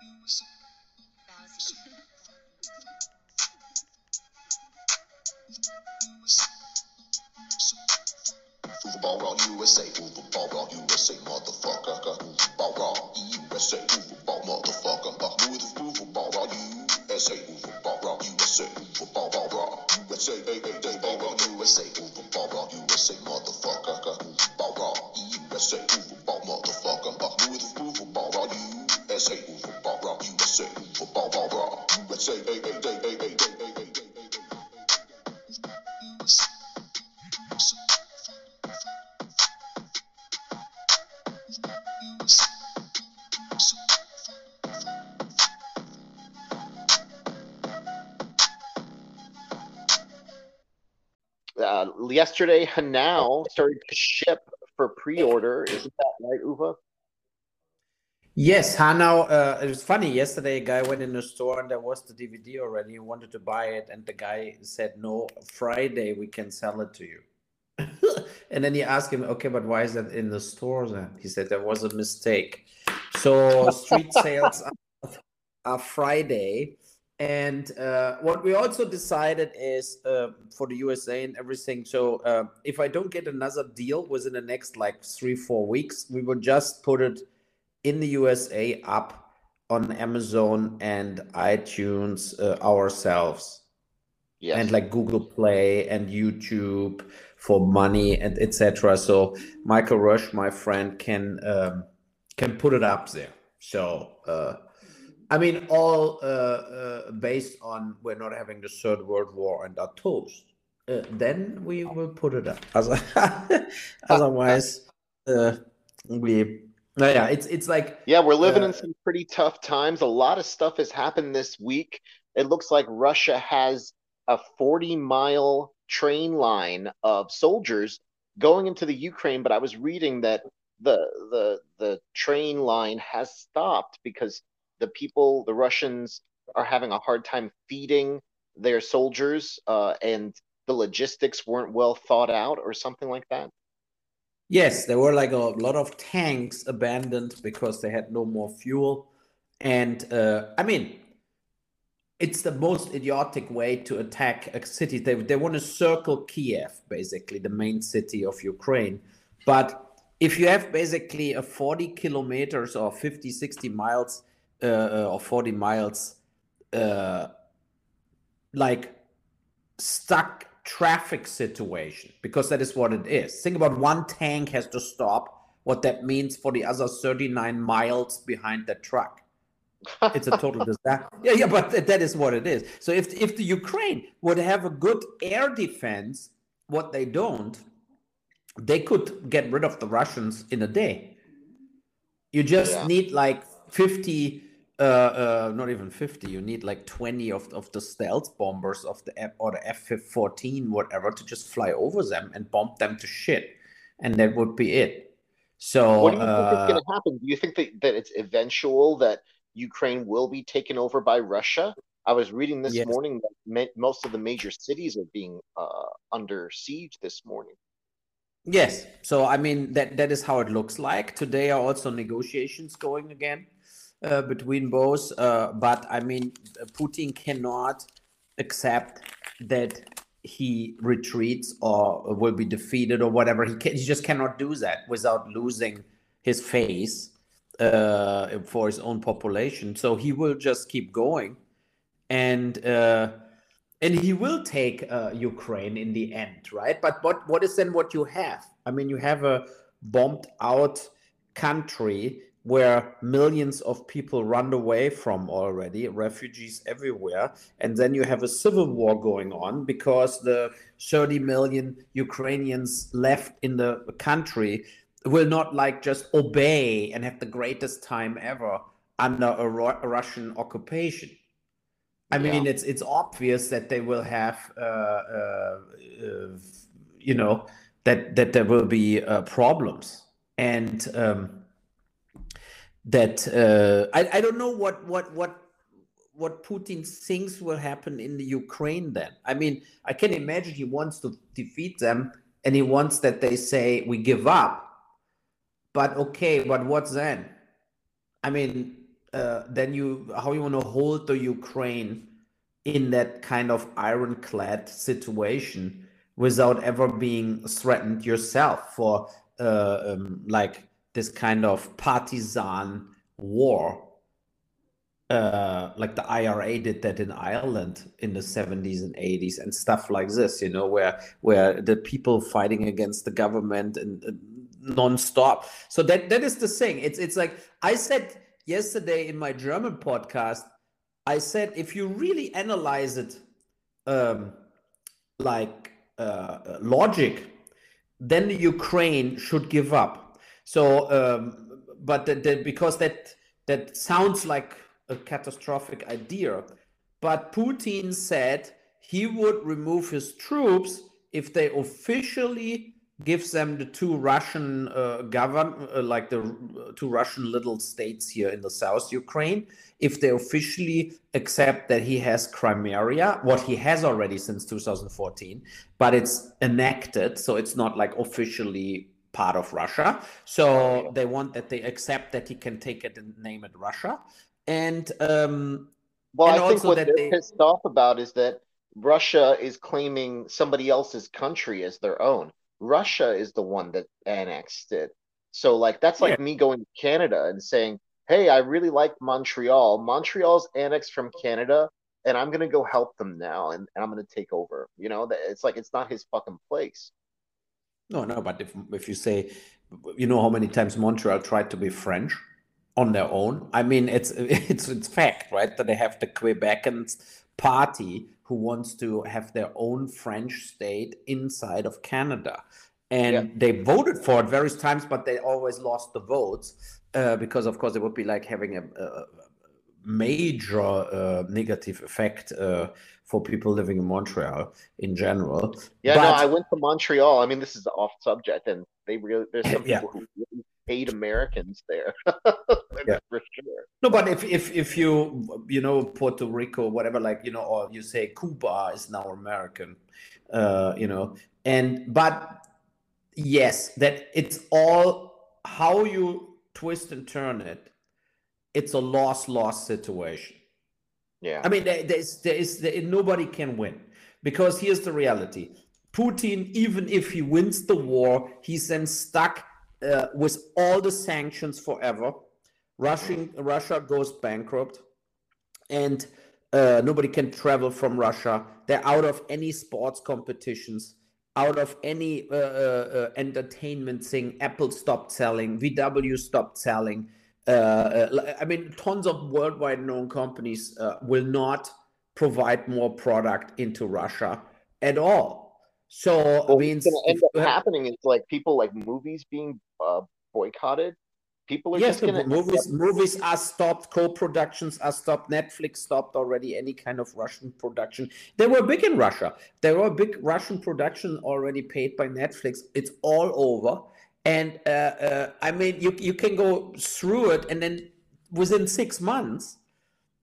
Move ball rock USA, move the ball USA, ball USA, motherfucker. Ball USA, ball USA, USA, USA, USA, USA. Yesterday, Hanau started to ship for pre-order. Isn't that right, Uwe? Yes, Hanau. Uh, it was funny. Yesterday, a guy went in the store and there was the DVD already. He wanted to buy it, and the guy said, "No, Friday we can sell it to you." and then he asked him, "Okay, but why is that in the store?" Then he said there was a mistake. So street sales are, are Friday, and uh, what we also decided is uh, for the USA and everything. So uh, if I don't get another deal within the next like three four weeks, we will just put it in the USA up on Amazon and iTunes uh, ourselves Yes. and like Google Play and YouTube for money and etc. So Michael Rush, my friend, can um, can put it up there. So uh, I mean, all uh, uh, based on we're not having the third world war and are toast. Uh, then we will put it up. Other- Otherwise, uh, we. No, yeah, it's it's like Yeah, we're living Uh, in some pretty tough times. A lot of stuff has happened this week. It looks like Russia has a 40 mile train line of soldiers going into the Ukraine, but I was reading that the the the train line has stopped because the people, the Russians, are having a hard time feeding their soldiers, uh, and the logistics weren't well thought out or something like that. Yes, there were like a lot of tanks abandoned because they had no more fuel. And uh, I mean, it's the most idiotic way to attack a city. They, they want to circle Kiev, basically, the main city of Ukraine. But if you have basically a 40 kilometers or 50, 60 miles uh, uh, or 40 miles, uh, like stuck traffic situation because that is what it is. Think about one tank has to stop, what that means for the other 39 miles behind the truck. It's a total disaster. Yeah, yeah, but th- that is what it is. So if if the Ukraine would have a good air defense, what they don't, they could get rid of the Russians in a day. You just Yeah. need like 50 uh, uh, not even 50 you need like 20 of, of the stealth bombers of the F or the f-14 whatever to just fly over them and bomb them to shit and that would be it so What do you think is uh, going to happen? Do you think that, that it's eventual that Ukraine will be taken over by Russia? I was reading this Yes. morning that ma- most of the major cities are being uh, under siege this morning. Yes. So I mean that that is how it looks like. Today are also negotiations going again uh, between both. Uh, but I mean, Putin cannot accept that he retreats or will be defeated or whatever. He can, he just cannot do that without losing his face uh, for his own population. So he will just keep going, and uh, and he will take uh, Ukraine in the end, right? But what what is then what you have? I mean, you have a bombed out country where millions of people run away from already, refugees everywhere, and then you have a civil war going on because the 30 million Ukrainians left in the country will not like just obey and have the greatest time ever under a, Ru- Russian occupation. I mean, Yeah. it's it's obvious that they will have, uh, uh, uh, you know, that that there will be uh, problems, and um, that uh, I I don't know what what what what Putin thinks will happen in the Ukraine. Then I mean, I can imagine he wants to defeat them, and he wants that they say we give up. But okay, but what then? I mean, uh, then you how you want to hold the Ukraine in that kind of ironclad situation without ever being threatened yourself for uh, um, like this kind of partisan war uh, like the IRA did that in Ireland in the 70s and 80s and stuff like this, you know, where where the people fighting against the government and, and non-stop. So that that is the thing. It's it's like I said yesterday in my German podcast, I said if you really analyze it um, like uh, logic, then the Ukraine should give up. So, um, but because that that sounds like a catastrophic idea. But Putin said he would remove his troops if they officially gives them the two Russian uh, govern, uh, like the uh, two Russian little states here in the South Ukraine, if they officially accept that he has Crimea, what he has already since 2014, but it's enacted, so it's not like officially part of Russia. So they want that they accept that he can take it and name it Russia and um, well, and I think what they're they... pissed off about is that Russia is claiming somebody else's country as their own. Russia is the one that annexed it. So, like, that's like yeah. me going to Canada and saying, "Hey, I really like Montreal. Montreal's annexed from Canada, and I'm gonna go help them now, and, and I'm gonna take over." You know, it's like it's not his fucking place. No, no, but if if you say, you know, how many times Montreal tried to be French, on their own. I mean, it's it's it's fact, right? That they have the Quebecans party who wants to have their own French state inside of Canada, and yeah. they voted for it various times, but they always lost the votes uh, because, of course, it would be like having a, a major uh, negative effect uh, for people living in Montreal in general. Yeah, but, no, I went to Montreal. I mean, this is off subject, and they really there's some people yeah. who hate Americans there. yeah. for sure. No, but if if if you you know Puerto Rico, whatever, like you know, or you say Cuba is now American, uh, you know, and but yes, that it's all how you twist and turn it. It's a loss loss situation. Yeah. I mean, there, there's there is there, nobody can win because here's the reality. Putin, even if he wins the war, he's then stuck uh, with all the sanctions forever. Russian, Russia goes bankrupt, and uh, nobody can travel from Russia. They're out of any sports competitions, out of any uh, uh, uh entertainment thing. Apple stopped selling, VW stopped selling. Uh, I mean, tons of worldwide known companies will not provide more product into Russia at all. So well, I mean, what's going to end up happening is like people like movies being uh, boycotted. People are yes, just going to movies. Accept- movies are stopped. Co-productions are stopped. Netflix stopped already any kind of Russian production. They were big in Russia. There were big Russian production already paid by Netflix. It's all over. And uh, uh, I mean, you you can go through it, and then within six months,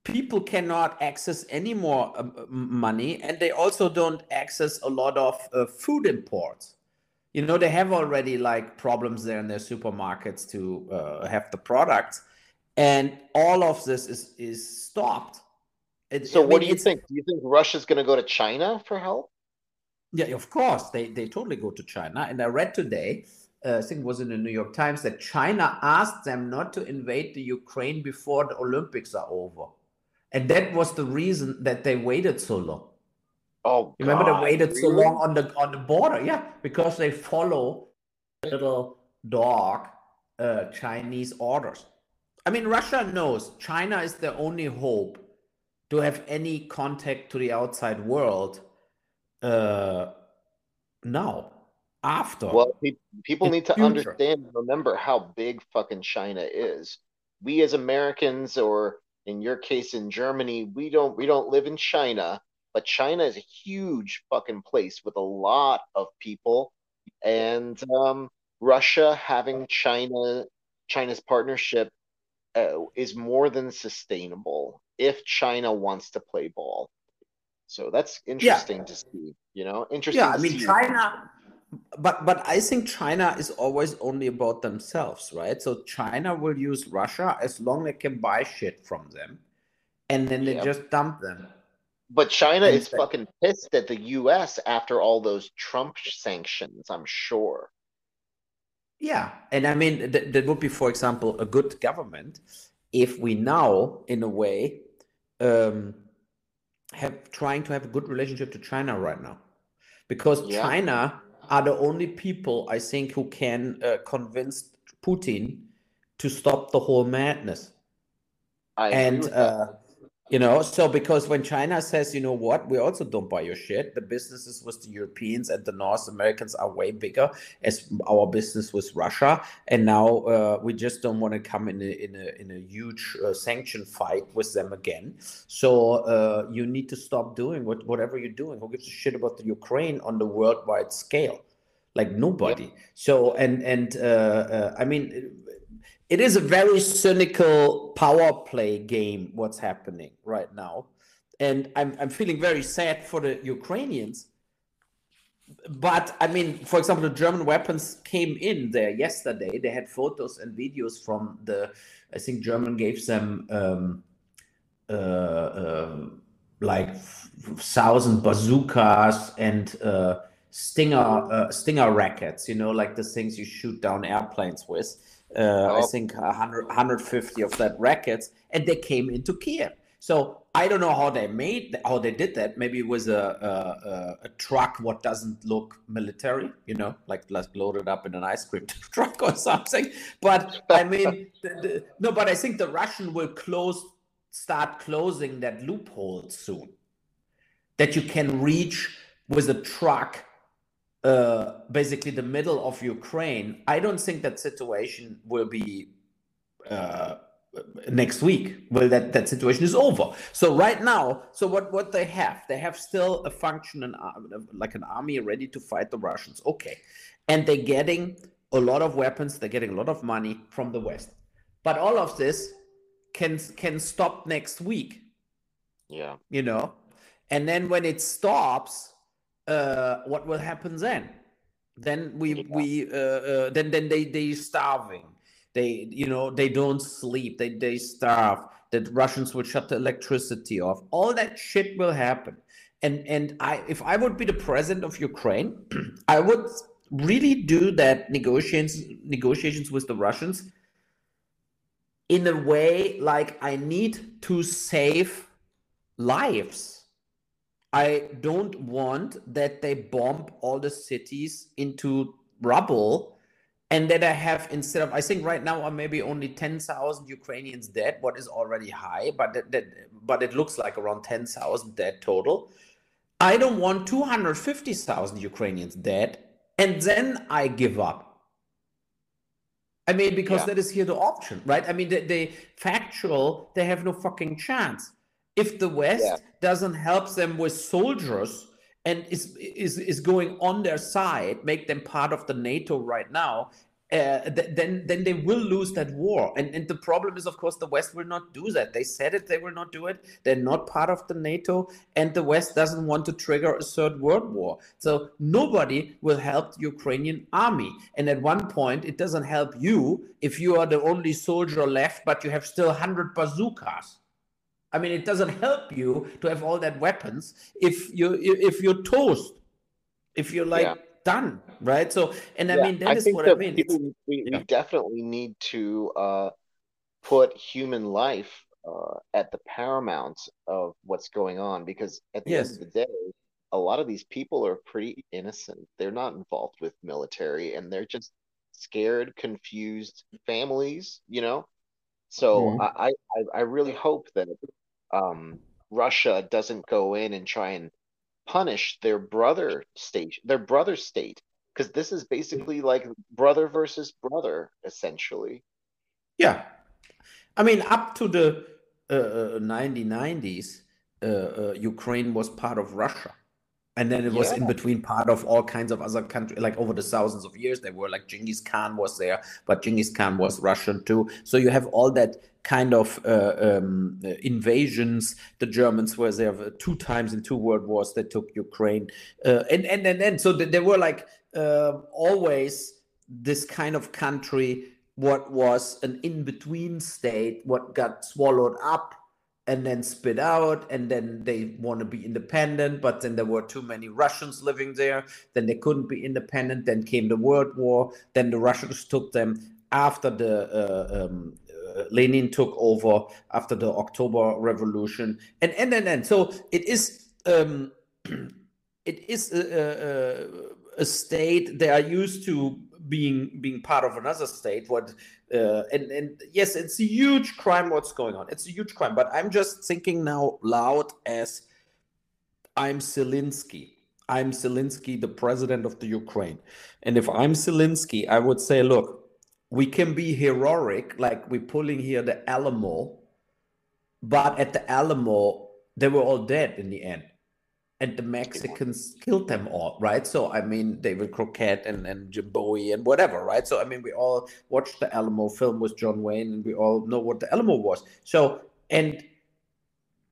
people cannot access any more uh, money and they also don't access a lot of uh, food imports. You know they have already like problems there in their supermarkets to uh, have the products and all of this is is stopped. It, so I what mean, do you think? Do you think russia's going to go to china for help? Yeah of course. They they totally go to china. And i read today uh, I think it was in the New York Times that China asked them not to invade the Ukraine before the Olympics are over. And that was the reason that they waited so long. Oh, remember God, they waited really? so long on the on the border? Yeah, because they follow little dog uh, Chinese orders. I mean, Russia knows China is the only hope to have any contact to the outside world uh, now. After well, people need to future. understand and remember how big fucking China is. We as Americans or in your case in Germany, we don't we don't live in China, but China is a huge fucking place with a lot of people, and um, Russia having China China's partnership uh, is more than sustainable if China wants to play ball. So that's interesting yeah. to see. You know, interesting. Yeah, I mean, China. But but I think China is always only about themselves, right? So China will use Russia as long as they can buy shit from them, and then they just dump them. But China And is they- fucking pissed at the US after all those Trump sanctions, I'm sure. Yeah, and I mean th- that would be, for example, a good government if we now, in a way, um, have trying to have a good relationship to China right now, because Yeah. China are the only people I think who can uh, convince Putin to stop the whole madness. I and uh, you know so because when china says you know what? We also don't buy your shit the businesses with the europeans and the north americans are way bigger as our business with russia. And now uh, we just don't want to come in a, in a, in a huge uh, sanction fight with them again. So uh, you need to stop doing what, whatever you're doing. Who gives a shit about the ukraine on the worldwide scale? Like nobody. So and and uh, uh, i mean it is a very cynical power play game what's happening right now. And i'm, I'm feeling very sad for the ukrainians. But i mean for example the german weapons came in there yesterday. They had photos and videos from the i think german gave them um, uh, um, like thousand bazookas and uh, stinger uh, stinger rackets you know like the things you shoot down airplanes with uh, I Oh. think 100, 150 of that rackets, and they came into Kiev. So I don't know how they made how they did that. Maybe it was a a, a, a truck what doesn't look military, you know, like like loaded up in an ice cream truck or something. But I mean, the, the, no. But I think the Russian will close start closing that loophole soon. That you can reach with a truck uh, basically the middle of Ukraine, I don't think that situation will be uh, next week. Well, that that situation is over. So right now, so what what they have, they have still a function and like an army ready to fight the Russians. Okay, and they're getting a lot of weapons. They're getting a lot of money from the West, but all of this can can stop next week Yeah. you know and then when it stops uh what will happen then? Then we Yeah. we uh, uh then then they they starving. They you know they don't sleep. They they starve. That russians will shut the electricity off. All that shit will happen. And and i if i would be the president of ukraine i would really do that negotiations negotiations with the russians in a way like i need to save lives. I don't want that they bomb all the cities into rubble and that I have instead of I think right now are maybe only 10,000 Ukrainians dead, what is already high, but that, that but it looks like around 10,000 dead total. I don't want 250,000 Ukrainians dead and then I give up. I mean, because Yeah. that is here the option, right? I mean, they, they factual, they have no fucking chance. If the West Yeah. doesn't help them with soldiers and is is is going on their side, make them part of the NATO right now, uh, th- then then they will lose that war. And and the problem is, of course, the West will not do that. They said it, they will not do it. They're not part of the NATO, and the West doesn't want to trigger a third world war. So nobody will help the Ukrainian army. And at one point, it doesn't help you if you are the only soldier left, but you have still hundred bazookas. I mean, it doesn't help you to have all that weapons if you if you're toast, if you're like Yeah. done, right? So, and I Yeah, mean, that is think what I that mean. People- we, we yeah. definitely need to uh, put human life uh, at the paramount of what's going on because at the Yes. end of the day, a lot of these people are pretty innocent. They're not involved with military and they're just scared, confused families, you know? So Mhm. I, I, I- I really hope that um, Russia doesn't go in and try and punish their brother state, their brother state, because this is basically like brother versus brother, essentially. Yeah, I mean, up to the uh, uh, 1990s, uh, uh, Ukraine was part of Russia, and then it was in between part of all kinds of other countries. Like over the thousands of years, they were like Genghis Khan was there, but Genghis Khan was Russian too. So you have all that kind of uh, um, invasions. The Germans were there two times in two world wars. They took Ukraine, uh, and and and and so th- there were like uh, always this kind of country what was an in-between state what got swallowed up and then spit out and then they want to be independent but then there were too many russians living there. Then they couldn't be independent. Then came the world war. Then the russians took them after the uh, um, uh, lenin took over after the october revolution. And and and, and. so it is um, it is a, a, a, state. They are used to being being part of another state what uh, and and yes it's a huge crime what's going on. It's a huge crime but i'm just thinking now loud as i'm Zelensky. I'm Zelensky the president of the Ukraine. And if I'm Zelensky I would say look we can be heroic like we're pulling here the Alamo but at the Alamo they were all dead in the end and the Mexicans killed them all, right? So I mean, David Crockett and and Jim Bowie and whatever, right? So I mean, we all watched the Alamo film with John Wayne, and we all know what the Alamo was. So and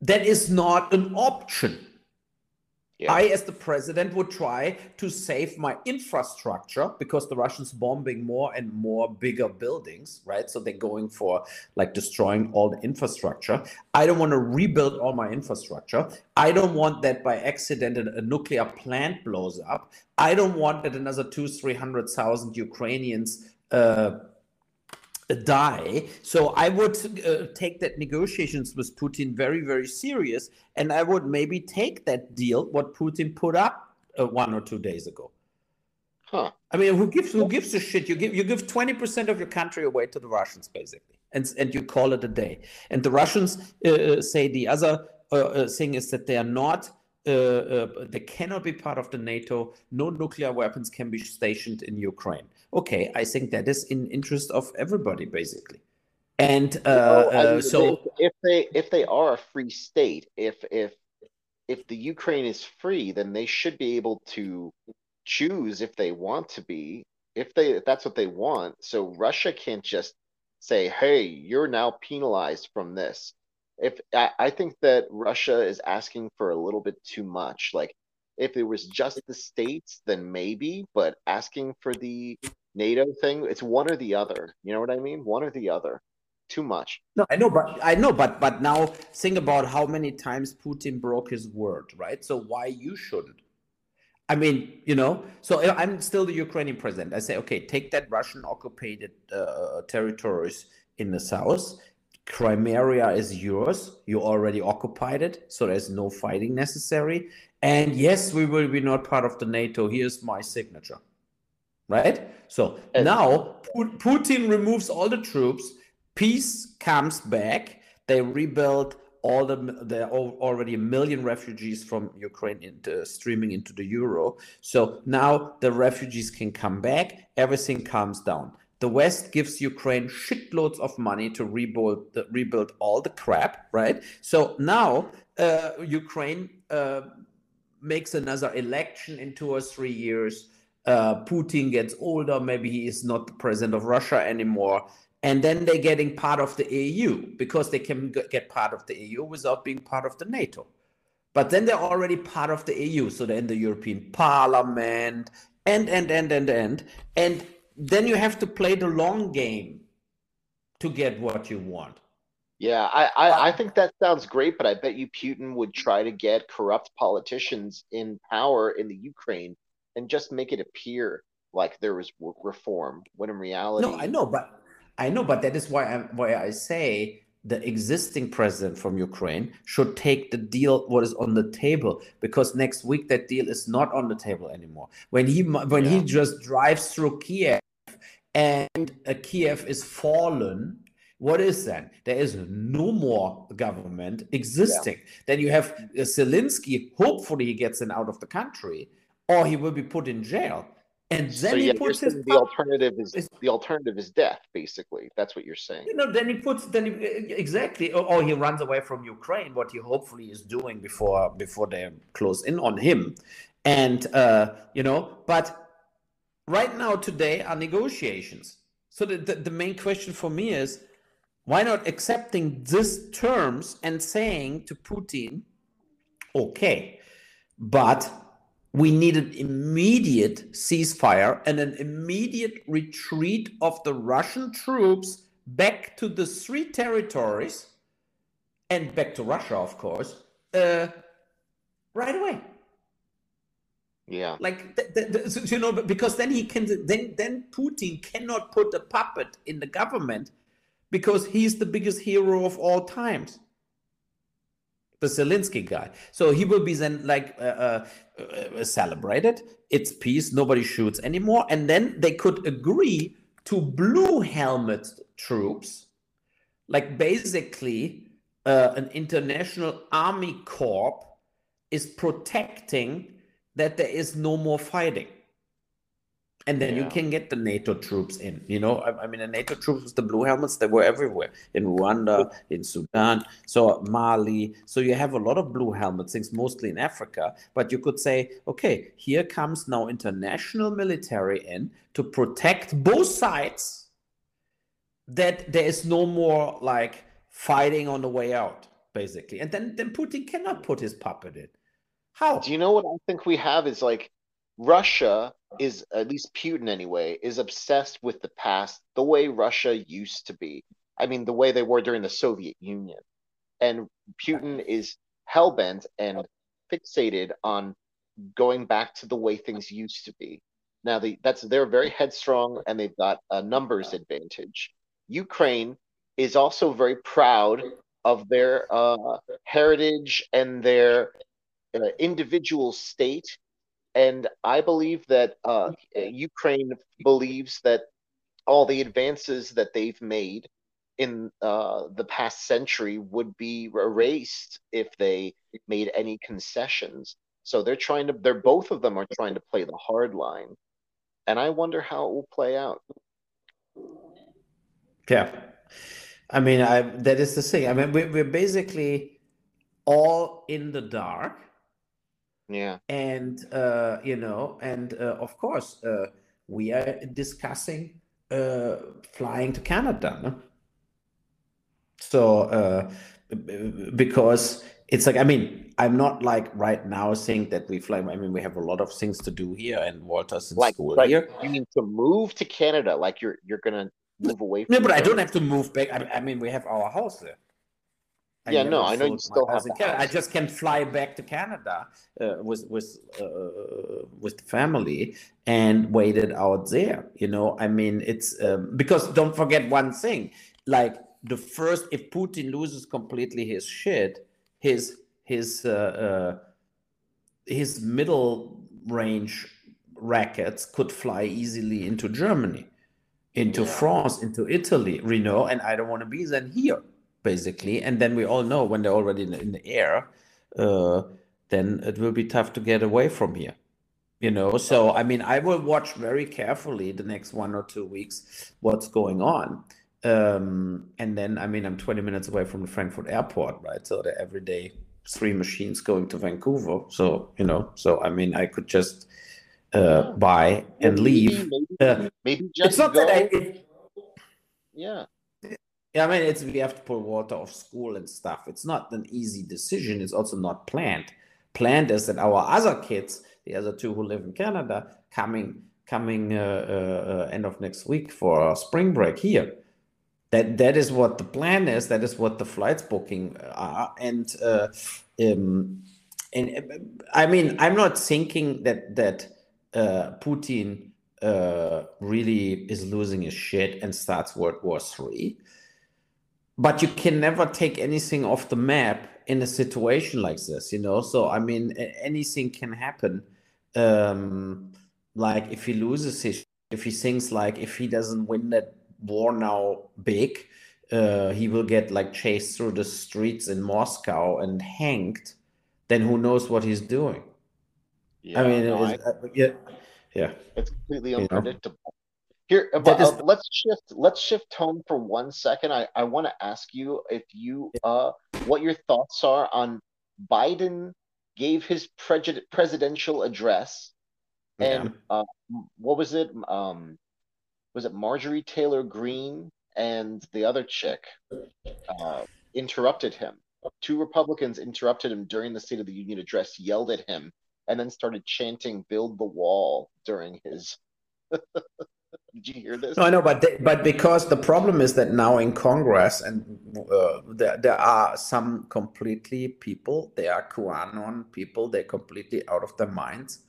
that is not an option yeah. I, as the president, would try to save my infrastructure because the Russians bombing more and more bigger buildings, right? So they're going for like destroying all the infrastructure. I don't want to rebuild all my infrastructure. I don't want that by accident a nuclear plant blows up. I don't want that another two, three hundred thousand Ukrainians. Uh, die. So I would uh, take that negotiations with Putin very, very serious, and I would maybe take that deal what Putin put up uh, one or two days ago. Huh. I mean, who gives who gives a shit? You give you give twenty percent of your country away to the Russians, basically, and and you call it a day. And the Russians uh, uh say the other uh, uh, thing is that they are not. they cannot be part of the NATO. No nuclear weapons can be stationed in Ukraine okay, I think that is in interest of everybody, basically. And uh, I mean, uh, so, if they if they are a free state, if if if the Ukraine is free, then they should be able to choose if they want to be, if they if that's what they want. So Russia can't just say, "Hey, you're now penalized from this." If I, I think that Russia is asking for a little bit too much, like if it was just the states, then maybe, but asking for the NATO thing, it's one or the other. You know what I mean? One or the other. Too much. No, I know, but I know, but but now think about how many times Putin broke his word, right? So why you shouldn't? I mean, you know, so I'm still the Ukrainian president. I say, okay, take that Russian occupied uh, territories in the south. Crimea is yours. You already occupied it, so there's no fighting necessary. And yes, we will be not part of the NATO. Here's my signature right? So and now Putin removes all the troops, peace comes back, they rebuild all the there are already a million refugees from Ukraine into, streaming into the euro. So now the refugees can come back, everything calms down. The West gives Ukraine shitloads of money to rebuild the, rebuild all the crap, right? So now uh, Ukraine uh, makes another election in two or three years uh, Putin gets older, maybe he is not the president of Russia anymore. And then they're getting part of the EU because they can get part of the EU without being part of the NATO. But then they're already part of the EU. So they're in the European Parliament and, and, and, and, and. And then you have to play the long game to get what you want. Yeah, I, I, I think that sounds great, but I bet you Putin would try to get corrupt politicians in power in the Ukraine and just make it appear like there was reform when in reality no i know but i know but that is why i why i say the existing president from ukraine should take the deal what is on the table because next week that deal is not on the table anymore when he when yeah. he just drives through kiev and a kiev is fallen what is then? There is no more government existing. Yeah. Then you have uh, Zelensky. Hopefully, he gets in out of the country or he will be put in jail. And then so, he puts his the alternative is, is, the alternative is death. Basically, that's what you're saying. You know, then he puts then he, exactly, or, or, he runs away from Ukraine, what he hopefully is doing before before they close in on him, and uh, you know. But right now, today are negotiations. So the, the, the main question for me is, why not accepting these terms and saying to Putin, okay, but we need an immediate ceasefire and an immediate retreat of the Russian troops back to the three territories and back to Russia, of course, uh, right away. Yeah. Like th- th- th- you know, because then he can then then Putin cannot put a puppet in the government because he's the biggest hero of all times the Zelensky guy. So he will be then like uh, uh, uh, celebrated. It's peace. Nobody shoots anymore. And then they could agree to blue helmet troops, like basically uh, an international army corps is protecting that there is no more fighting and then yeah. you can get the NATO troops in. You know, I, I, mean, the NATO troops with the blue helmets, they were everywhere in Rwanda, in Sudan, so Mali. So you have a lot of blue helmets, things mostly in Africa. But you could say, okay, here comes now international military in to protect both sides. That there is no more like fighting on the way out, basically, and then then Putin cannot put his puppet in. How? Do you know what I think we have is like Russia is at least Putin anyway is obsessed with the past the way Russia used to be. I mean the way they were during the Soviet Union. And Putin is hellbent and fixated on going back to the way things used to be. Now the, that's they're very headstrong and they've got a numbers advantage. Ukraine is also very proud of their uh, heritage and their uh, individual state and I believe that uh, Ukraine believes that all the advances that they've made in uh, the past century would be erased if they made any concessions. So they're trying to, they're both of them are trying to play the hard line. And I wonder how it will play out. Yeah. I mean, I, that is the thing. I mean, we're, we're basically all in the dark yeah. And, uh, you know, and uh, of course, uh, we are discussing uh, flying to Canada. No? So, uh, because it's like, I mean, I'm not like right now saying that we fly. I mean, we have a lot of things to do here, and Walter's in like, school like here. You mean to move to Canada? Like you're you're gonna move away? From no, but I don't have to move back. I, I mean, we have our house there. I yeah, no, I know you still have. I just can fly back to Canada uh, with with uh, with the family and wait it out there. You know, I mean, it's um, because don't forget one thing. Like the first, if Putin loses completely his shit, his his uh, uh his middle range rackets could fly easily into Germany, into yeah. France, into Italy, know, and I don't want to be then here basically. And then we all know when they're already in the, in the air, uh, then it will be tough to get away from here. You know, so I mean, I will watch very carefully the next one or two weeks what's going on. Um, and then, I mean, I'm 20 minutes away from the Frankfurt airport, right? So the every day three machines going to Vancouver. So, you know, so I mean, I could just uh, buy and leave. Maybe, maybe, uh, maybe just it's not go. that I, it, yeah, I mean, it's we have to pull Walter off school and stuff. It's not an easy decision. It's also not planned. Planned is that our other kids, the other two who live in Canada, coming coming uh, uh, uh, end of next week for spring break here. That that is what the plan is. That is what the flights booking are. And uh, um, and uh, I mean, I'm not thinking that that uh, Putin really is losing his shit and starts World War Three but you can never take anything off the map in a situation like this you know? So i mean anything can happen. Um like if he loses his if he thinks like if he doesn't win that war now big uh he will get like chased through the streets in moscow and hanged then who knows what he's doing? Yeah, i mean no, I, uh, yeah yeah. It's completely unpredictable? Here, uh, uh, let's shift. Let's shift tone for one second. I, I want to ask you if you uh what your thoughts are on Biden gave his presidential address, and yeah. uh, what was it? Um, was it Marjorie Taylor Greene and the other chick uh, interrupted him? Two Republicans interrupted him during the State of the Union address, yelled at him, and then started chanting "Build the Wall" during his. Did you hear this? No, I know, but they, but because the problem is that now in Congress and uh, there, there are some completely people, they are QAnon people, they're completely out of their minds,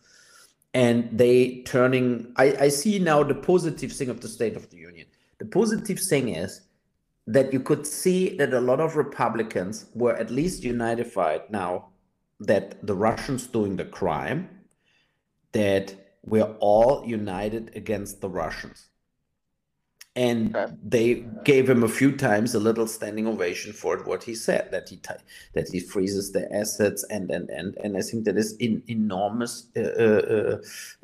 and they turning. I, I see now the positive thing of the State of the Union. The positive thing is that you could see that a lot of Republicans were at least unified now that the Russians doing the crime, that we're all united against the Russians. And Okay. they gave him a few times a little standing ovation for what he said that he that he freezes the assets and and and and I think that is in, enormous uh, uh,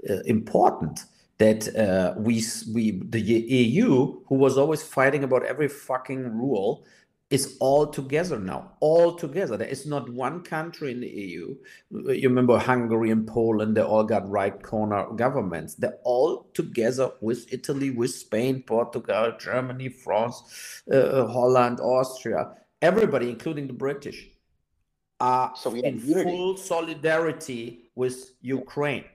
uh, important that uh, we we the EU who was always fighting about every fucking rule is all together now all together. There is not one country in the EU you remember Hungary and Poland they all got right corner governments. They're all together with Italy with Spain Portugal Germany France uh, Holland Austria. Everybody including the British are So in unity. full solidarity with Ukraine.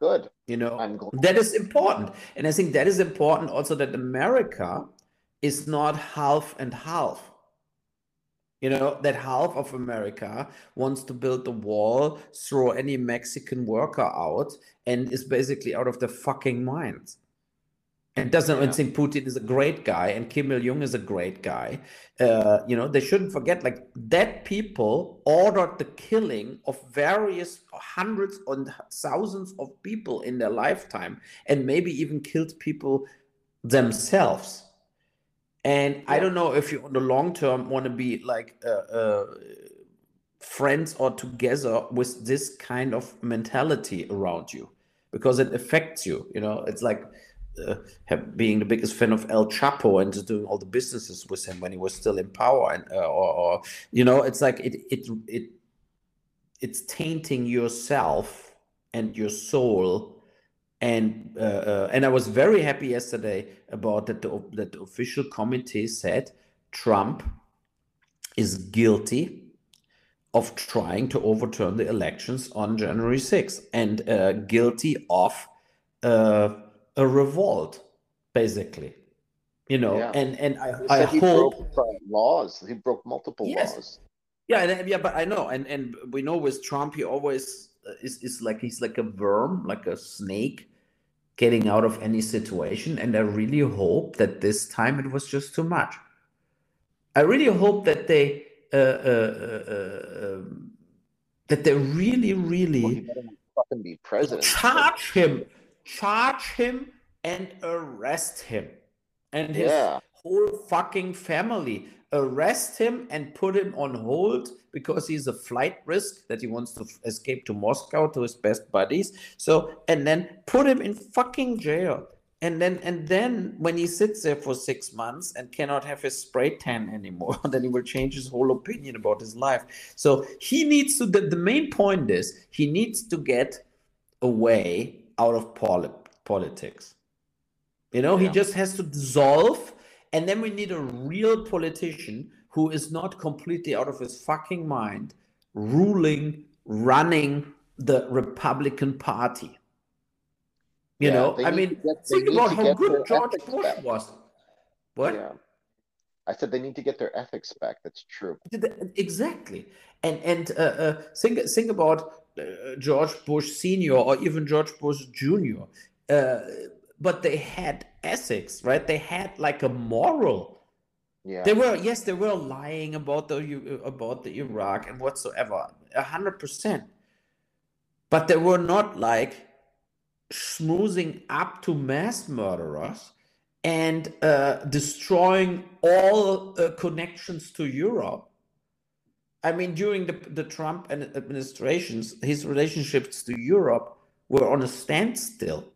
Good. you know that is important. And i think that is important also that america is not half and half you know that half of america wants to build the wall throw any mexican worker out and is basically out of their fucking minds and doesn't Yeah. think Putin is a great guy and Kim Il Jong is a great guy. Uh, you know, they shouldn't forget like that people ordered the killing of various hundreds and thousands of people in their lifetime and maybe even killed people themselves. And I don't know if you, on the long term, want to be like uh, uh, friends or together with this kind of mentality around you because it affects you. You know, it's like uh, being the biggest fan of El Chapo and just doing all the businesses with him when he was still in power, and uh, or, or you know, it's like it it it it's tainting yourself and your soul. And uh, uh, and I was very happy yesterday about that the, that the official committee said Trump is guilty of trying to overturn the elections on January 6th and uh, guilty of uh, a revolt, basically. You know, Yeah. and and I, I he hope broke laws. He broke multiple Yes. laws. yeah, and, yeah, but I know, and and we know with Trump, he always is is like he's like a worm, like a snake, getting out of any situation. And I really hope that this time it was just too much. I really hope that they uh, uh, uh, uh, um, that they really, really fucking be president. charge him, charge him, and arrest him, and his Yeah. whole fucking family. Arrest him and put him on hold because he's a flight risk that he wants to f- escape to Moscow to his best buddies. So and then put him in fucking jail. And then and then when he sits there for six months and cannot have his spray tan anymore, then he will change his whole opinion about his life. So he needs to the, the main point is he needs to get away out of poli- politics. You know, he just has to dissolve, and then we need a real politician who is not completely out of his fucking mind, ruling, running the Republican Party. You Yeah, know, I mean, get- think about how good George Bush back. was. What? Yeah. I said they need to get their ethics back. That's true. Exactly, and and uh, uh, think think about uh, George Bush Senior or even George Bush Junior. But they had ethics, right? They had like a moral. Yeah. They were yes, they were lying about the about the Iraq and whatsoever, a hundred percent. But they were not like schmoozing up to mass murderers and uh, destroying all uh, connections to Europe. I mean, during the, the Trump administrations, his relationships to Europe were on a standstill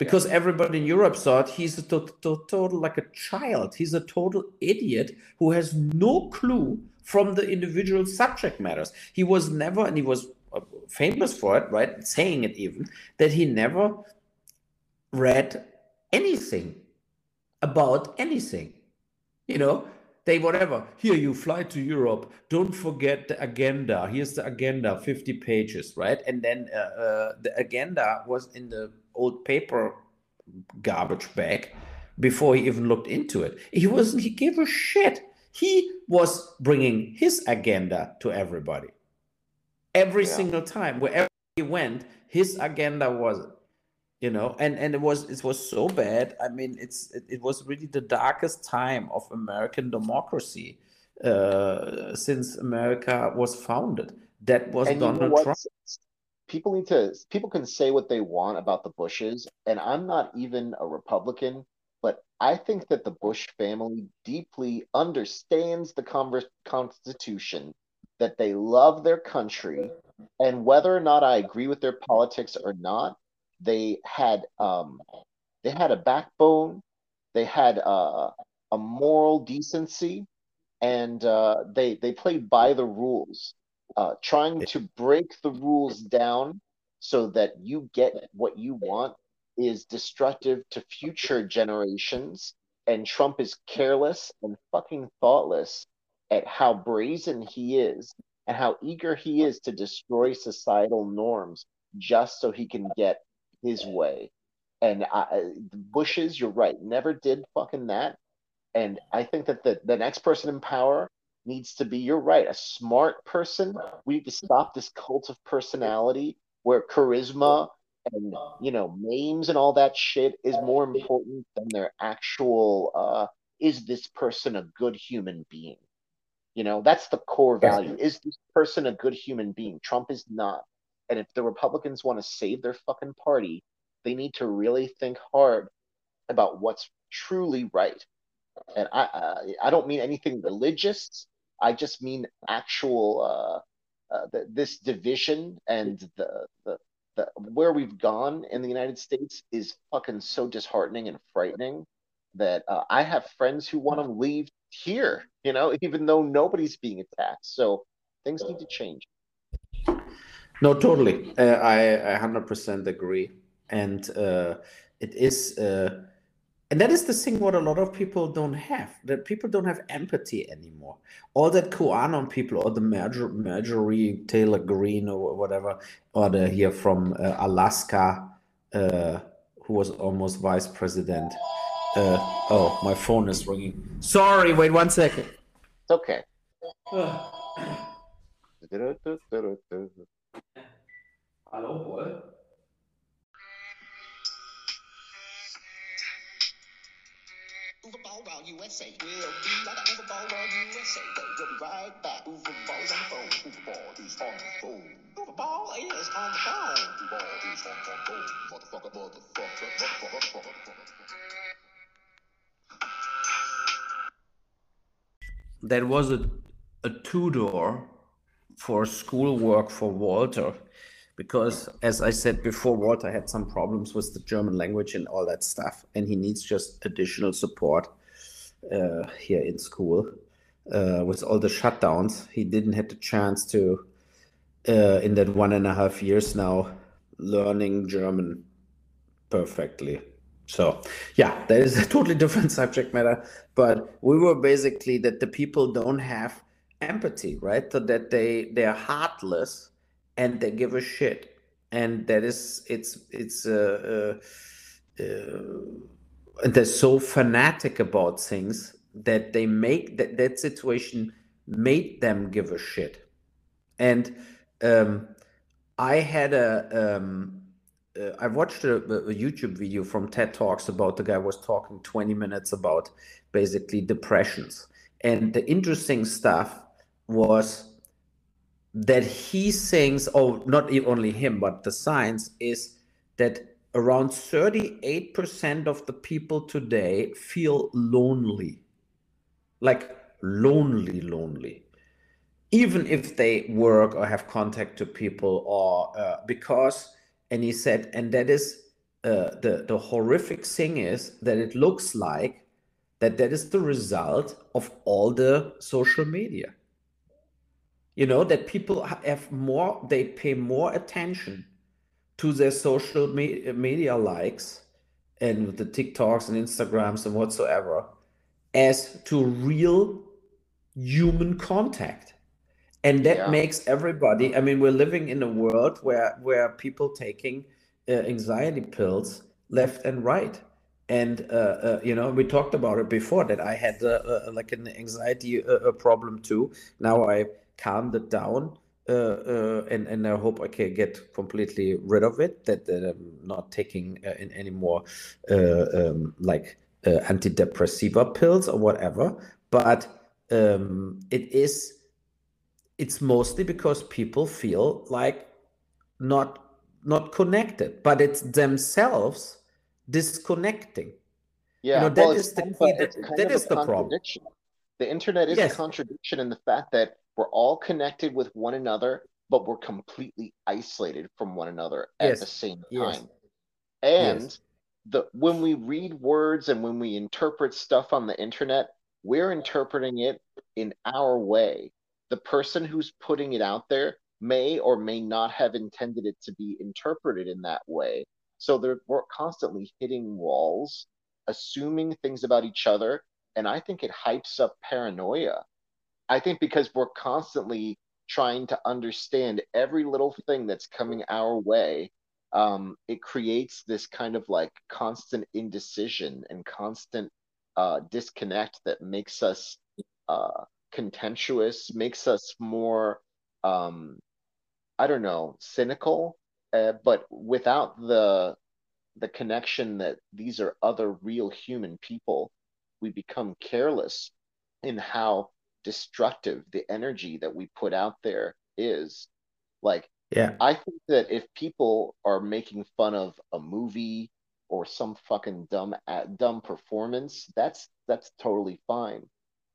because everybody in Europe thought he's a to- to- total like a child. He's a total idiot who has no clue from the individual subject matters. He was never, and he was uh, famous for it, right? Saying it even that he never read anything about anything. You know, they whatever here you fly to europe don't forget the agenda here's the agenda 50 pages right and then uh, uh, the agenda was in the old paper garbage bag before he even looked into it. He wasn't he gave a shit. He was bringing his agenda to everybody. Every yeah. single time wherever he went his agenda was you know? And and it was it was so bad. I mean it's it, it was really the darkest time of american democracy uh, since america was founded. That was and donald you know trump people need to people can say what they want about the bushes and i'm not even a republican but i think that the bush family deeply understands the constitution that they love their country and whether or not i agree with their politics or not they had um, they had a backbone, they had uh, a moral decency, and uh, they they played by the rules, uh, trying to break the rules down so that you get what you want is destructive to future generations. And Trump is careless and fucking thoughtless at how brazen he is and how eager he is to destroy societal norms just so he can get his way. And I, Bushes, you're right, never did fucking that. And I think that the, the next person in power needs to be, you're right, a smart person. We need to stop this cult of personality where charisma and you know names and all that shit is more important than their actual uh is this person a good human being you know that's the core value is this person a good human being trump is not and if the Republicans want to save their fucking party, they need to really think hard about what's truly right. And I, I, I don't mean anything religious. I just mean actual uh, uh, the, this division and the, the the where we've gone in the United States is fucking so disheartening and frightening that uh, I have friends who want to leave here. You know, even though nobody's being attacked. So things need to change. No, totally. Uh, I, I 100% agree. And uh, it is, uh, and that is the thing what a lot of people don't have, that people don't have empathy anymore. All that QAnon people, or the Marjorie, Marjorie Taylor Greene, or whatever, or the here from uh, Alaska, uh, who was almost vice president. Uh, oh, my phone is ringing. Sorry, wait one second. It's okay. Hallo, Paul. USA. USA. We'll be right back. On the phone. Is on the phone. Is on the phone. Is on the phone. Motherfucker, motherfucker, motherfucker, motherfucker. That was a, a two door for schoolwork for Walter because as I said before, Walter had some problems with the German language and all that stuff, and he needs just additional support uh, here in school. Uh, with all the shutdowns, he didn't have the chance to, uh, in that one and a half years now, learning German perfectly. So, yeah, that is a totally different subject matter. But we were basically that the people don't have empathy, right? So that they they're heartless and they give a shit and that is it's it's uh, uh, uh, they're so fanatic about things that they make that that situation made them give a shit and um, i had a um, uh, I watched a, a, YouTube video from TED Talks about the guy was talking 20 minutes about basically depressions. And the interesting stuff was that he thinks, oh, not only him, but the science is that around 38% of the people today feel lonely. Like lonely, lonely. Even if they work or have contact to people, or uh, because, and he said, and that is uh, the, the horrific thing is that it looks like that that is the result of all the social media you know that people have more they pay more attention to their social me- media likes and the tiktoks and instagrams and whatsoever as to real human contact. And that Yeah. makes everybody i mean we're living in a world where where people taking uh, anxiety pills left and right. And uh, uh, you know we talked about it before that i had uh, uh, like an anxiety uh, problem too. Now i calmed it down uh, uh, and and i hope i can get completely rid of it that, that i'm not taking uh, in any more uh, um, like uh, antidepressiva pills or whatever but um, it is it's mostly because people feel like not not connected but it's themselves disconnecting Yeah, know, well, that is the kind of key- that- that is the problem. The internet is Yes. a contradiction in the fact that we're all connected with one another, but we're completely isolated from one another at Yes, the same time. yes. And yes. the when we read words and when we interpret stuff on the internet, we're interpreting it in our way. The person who's putting it out there may or may not have intended it to be interpreted in that way. So they're, we're constantly hitting walls, assuming things about each other, and I think it hypes up paranoia. I think because we're constantly trying to understand every little thing that's coming our way, um, it creates this kind of like constant indecision and constant uh, disconnect that makes us uh, contemptuous, makes us more, um, I don't know, cynical, uh, but without the the connection that these are other real human people, we become careless in how destructive the energy that we put out there is. Like, yeah I think that if people are making fun of a movie or some fucking dumb dumb performance, that's that's totally fine.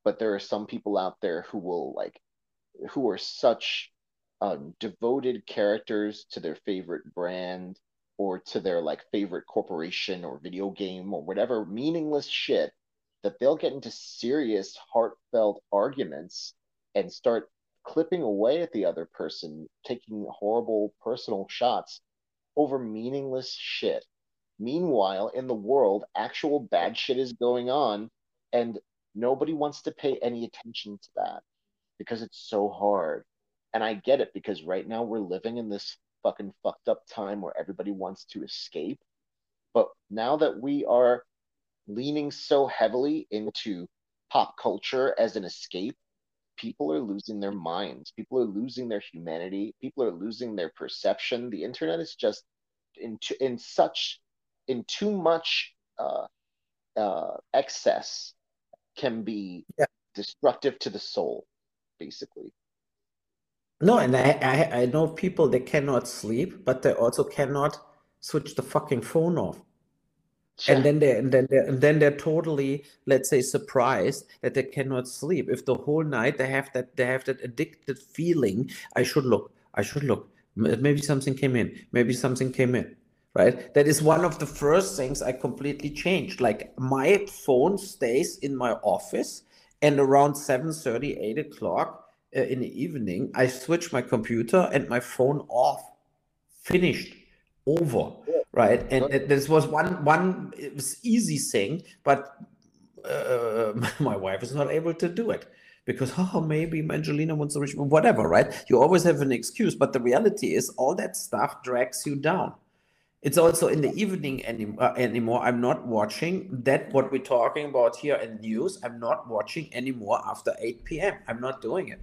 But there are some people out there who will like who are such uh, devoted characters to their favorite brand or to their like favorite corporation or video game or whatever meaningless shit that they'll get into serious heartfelt arguments and start clipping away at the other person taking horrible personal shots over meaningless shit meanwhile in the world actual bad shit is going on and nobody wants to pay any attention to that because it's so hard. And I get it because right now we're living in this fucking fucked up time where everybody wants to escape. But now that we are leaning so heavily into pop culture as an escape, people are losing their minds. People are losing their humanity. People are losing their perception. The internet is just in t- in such in too much uh, uh, excess can be Yeah. destructive to the soul, basically. no and I, I i know people they cannot sleep but they also cannot switch the fucking phone off Yeah. and then they and then they and then they're totally let's say surprised that they cannot sleep. If the whole night they have that they have that addicted feeling i should look i should look. Maybe something came in maybe something came in right? That is one of the first things i completely changed. Like my phone stays in my office and around 7 8 o'clock uh, in the evening i switch my computer and my phone off. Finished. Over right? And this was one one it was easy thing but uh, my wife is not able to do it because oh maybe Angelina wants to reach whatever right? You always have an excuse but the reality is all that stuff drags you down. It's also in the evening any, uh, anymore. I'm not watching that what we're talking about here in news. I'm not watching anymore after 8 p.m i'm not doing it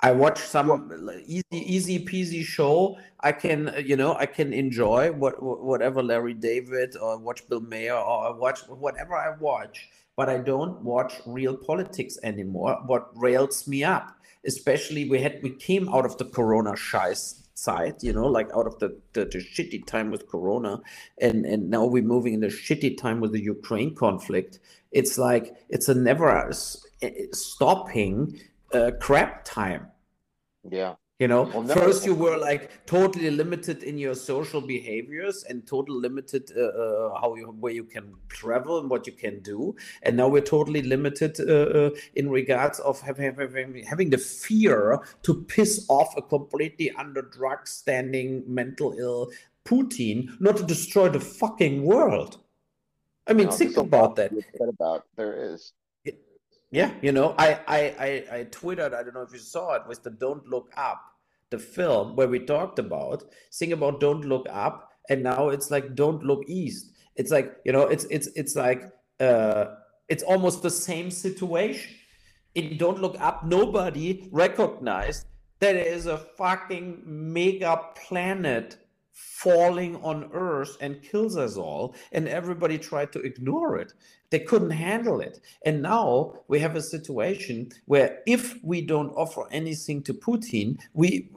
I watch some easy, easy peasy show. I can, uh, you know, I can enjoy what whatever Larry David or watch Bill Maher or watch whatever I watch, but I don't watch real politics anymore. What rails me up, especially we had we came out of the Corona scheiß side, you know, like out of the, the the shitty time with Corona, and and now we're moving in the shitty time with the Ukraine conflict. It's like it's a never stopping uh, crap time. Yeah. You know, Well, no, first you were like totally limited in your social behaviors and totally limited uh, uh, how you where you can travel and what you can do, and now we're totally limited uh, uh, in regards of having, having having the fear to piss off a completely under drug standing mental ill Putin, not to destroy the fucking world. I mean, No, think about that. about. There is. Yeah, you know, I, I I I tweeted. I don't know if you saw it. Was the "Don't Look Up" the film where we talked about sing about "Don't Look Up," and now it's like "Don't Look East." It's like you know, it's it's it's like uh, it's almost the same situation. In "Don't Look Up," nobody recognized that there is a fucking mega planet falling on earth and kills us all and everybody tried to ignore it they couldn't handle it. And now we have a situation where if we don't offer anything to putin we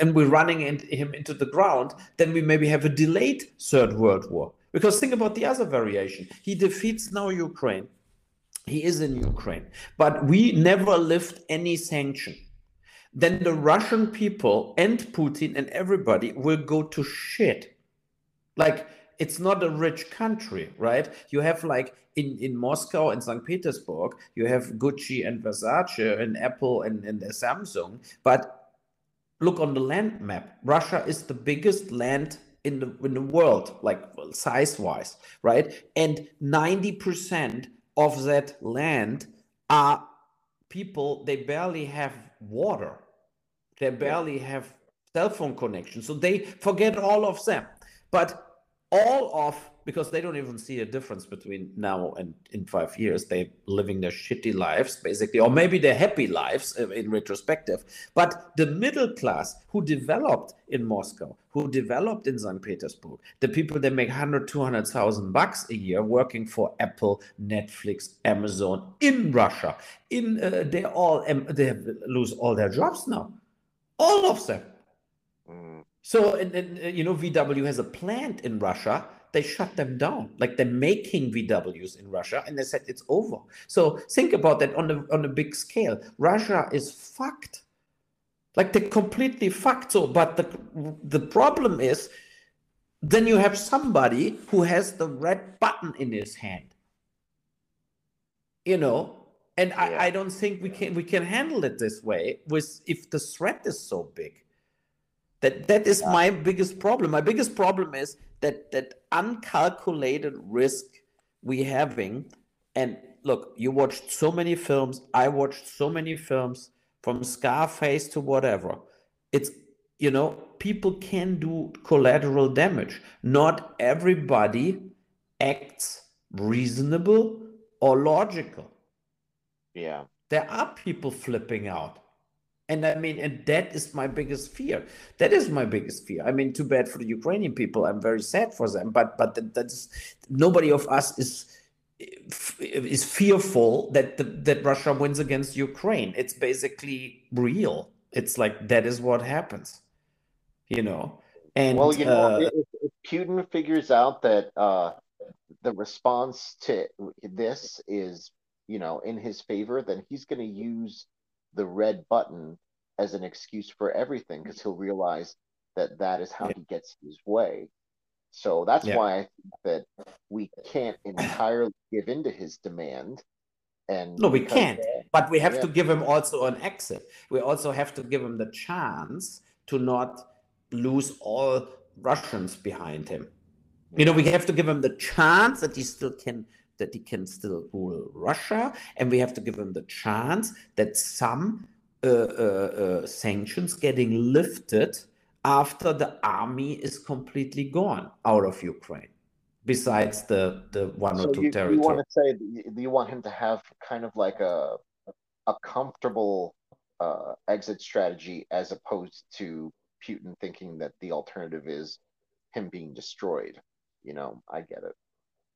and we're running in, him into the ground then we maybe have a delayed third world war. Because think about the other variation. He defeats now ukraine. He is in ukraine. But we never lift any sanction. Then the Russian people and Putin and everybody will go to shit. Like it's not a rich country, right? You have like in, in Moscow and St. Petersburg, you have Gucci and Versace and Apple and, and Samsung. But look on the land map. Russia is the biggest land in the in the world, like size wise, right? And 90% of that land are people, they barely have water they barely have cell phone connection. So they forget all of them. But all of because they don't even see a difference between now and in five years they're living their shitty lives basically or maybe their happy lives uh, in retrospective but the middle class who developed in moscow who developed in st petersburg the people that make 100 200000 bucks a year working for apple netflix amazon in russia in uh, they all um, they lose all their jobs now all of them. Mm. So, and, and, uh, you know, VW has a plant in Russia. They shut them down. Like they're making VWs in Russia, and they said it's over. So think about that on a on a big scale. Russia is fucked. Like they're completely fucked. So, but the the problem is, then you have somebody who has the red button in his hand. You know, and yeah. I, I don't think we can we can handle it this way with if the threat is so big that that is yeah. my biggest problem my biggest problem is that that uncalculated risk we having and look you watched so many films i watched so many films from scarface to whatever it's you know people can do collateral damage not everybody acts reasonable or logical yeah. There are people flipping out. And I mean, and that is my biggest fear. That is my biggest fear. I mean, too bad for the Ukrainian people. I'm very sad for them. But but that's nobody of us is is fearful that the, that Russia wins against Ukraine. It's basically real. It's like that is what happens, you know. And well, you know, uh, if, if, Putin figures out that uh, the response to this is you know, in his favor, then he's going to use the red button as an excuse for everything because he'll realize that that is how yeah. he gets his way. So that's yeah. why I think that we can't entirely give in to his demand. And no, we can't. But we have yeah. to give him also an exit. We also have to give him the chance to not lose all Russians behind him. You know, we have to give him the chance that he still can that he can still rule Russia, and we have to give him the chance that some uh, uh, uh, sanctions getting lifted after the army is completely gone out of Ukraine. Besides the the one so or two you, territories. You want to say you want him to have kind of like a a comfortable uh, exit strategy as opposed to Putin thinking that the alternative is him being destroyed. You know, I get it.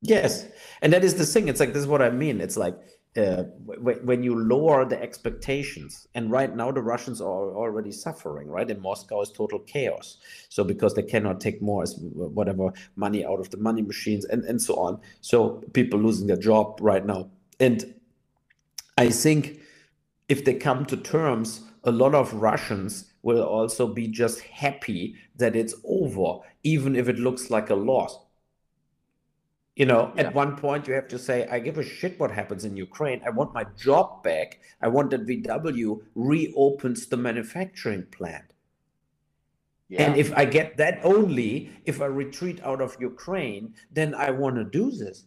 Yes, and that is the thing. It's like this is what I mean. It's like uh, w- when you lower the expectations, and right now the Russians are already suffering. Right in Moscow is total chaos. So because they cannot take more whatever money out of the money machines and and so on. So people losing their job right now, and I think if they come to terms, a lot of Russians will also be just happy that it's over, even if it looks like a loss you know, yeah. at one point you have to say, I give a shit what happens in Ukraine. I want my job back. I want that VW reopens the manufacturing plant. Yeah. And if I get that only if I retreat out of Ukraine, then I want to do this.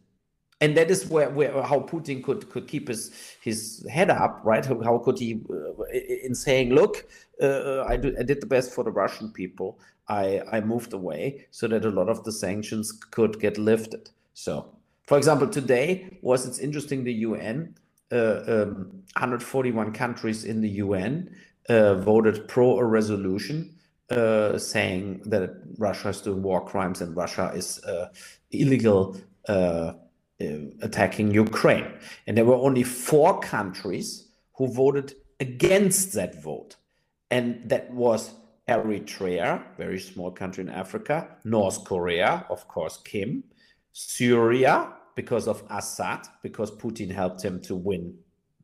and that is where, where how Putin could could keep his his head up, right? How, how could he, uh, in saying, "Look, uh, I, do, I did the best for the Russian people. I I moved away so that a lot of the sanctions could get lifted." So, for example, today was it's interesting the UN, uh, um, 141 countries in the UN uh, voted pro a resolution uh, saying that Russia is doing war crimes and Russia is uh, illegal uh, uh, attacking Ukraine. And there were only four countries who voted against that vote. And that was Eritrea, very small country in Africa, North Korea, of course, Kim, Syria, because of Assad, because Putin helped him to win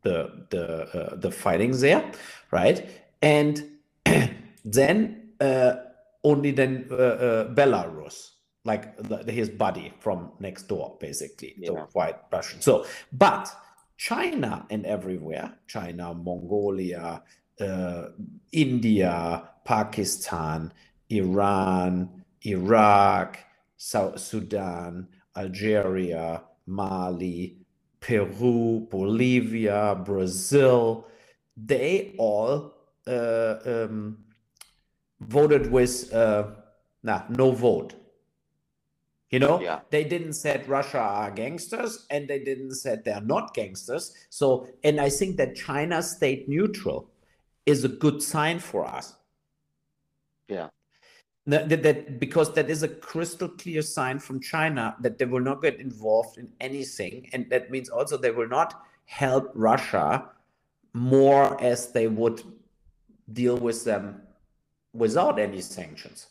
the the uh, the fighting there, right? And then uh, only then uh, uh Belarus, like the, his buddy from next door, basically, yeah. the white Russian. So, but China and everywhere, China, Mongolia, uh, India, Pakistan, Iran, Iraq, South Sudan, Algeria, Mali, Peru, Bolivia, Brazil, they all uh, um, voted with uh, nah, no vote. You know, yeah. they didn't said Russia are gangsters and they didn't said they're not gangsters. So, and I think that China stayed neutral is a good sign for us. Yeah. That, that, that, because that is a crystal clear sign from China that they will not get involved in anything, and that means also they will not help Russia more as they would deal with them without any sanctions.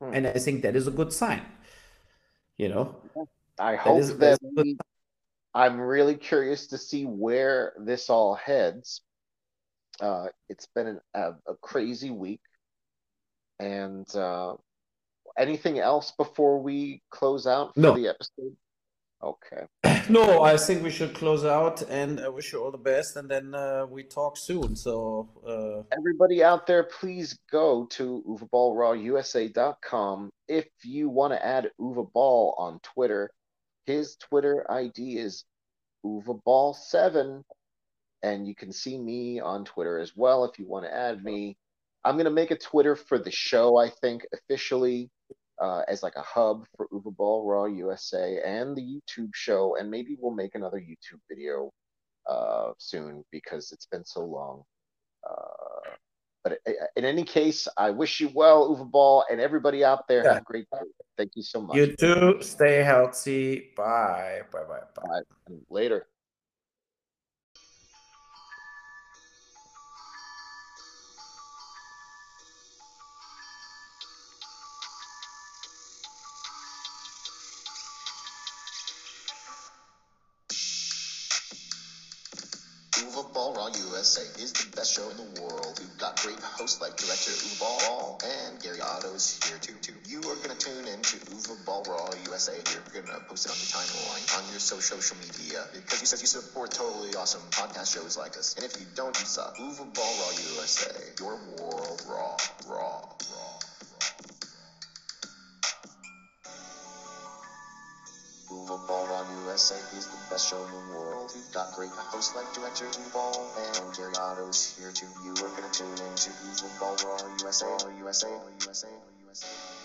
Hmm. And I think that is a good sign. You know, I hope that, we, I'm really curious to see where this all heads. Uh, it's been an, a, a, crazy week. And uh, anything else before we close out for no. the episode? Okay. No, I think we should close out and I wish you all the best. And then uh, we talk soon. So, uh... everybody out there, please go to UweBollRawUSA.com if you want to add Uwe Boll on Twitter. His Twitter ID is UweBoll7. And you can see me on Twitter as well if you want to add me. I'm going to make a Twitter for the show, I think, officially uh, as like a hub for Uwe Boll Raw USA and the YouTube show, and maybe we'll make another YouTube video uh, soon because it's been so long. Uh, but in any case, I wish you well, Uwe Boll, and everybody out there. Yeah. Have a great day. Thank you so much. You too. Stay healthy. Bye. Bye. Bye. bye. Later. Is the best show in the world. We've got great hosts like director Uwe Boll and Gary Otto's here too. too. You are gonna tune into Uwe Boll Raw USA. You're gonna post it on your timeline, on your social media, because you said you support totally awesome podcast shows like us. And if you don't, you suck. Uwe Boll Raw USA, your world raw, raw, raw. Boll is the best show in the world. We've got great hosts like director Boll and Jerry Otto's here too. You are gonna tune in to Boll Raw USA, USA, USA, USA.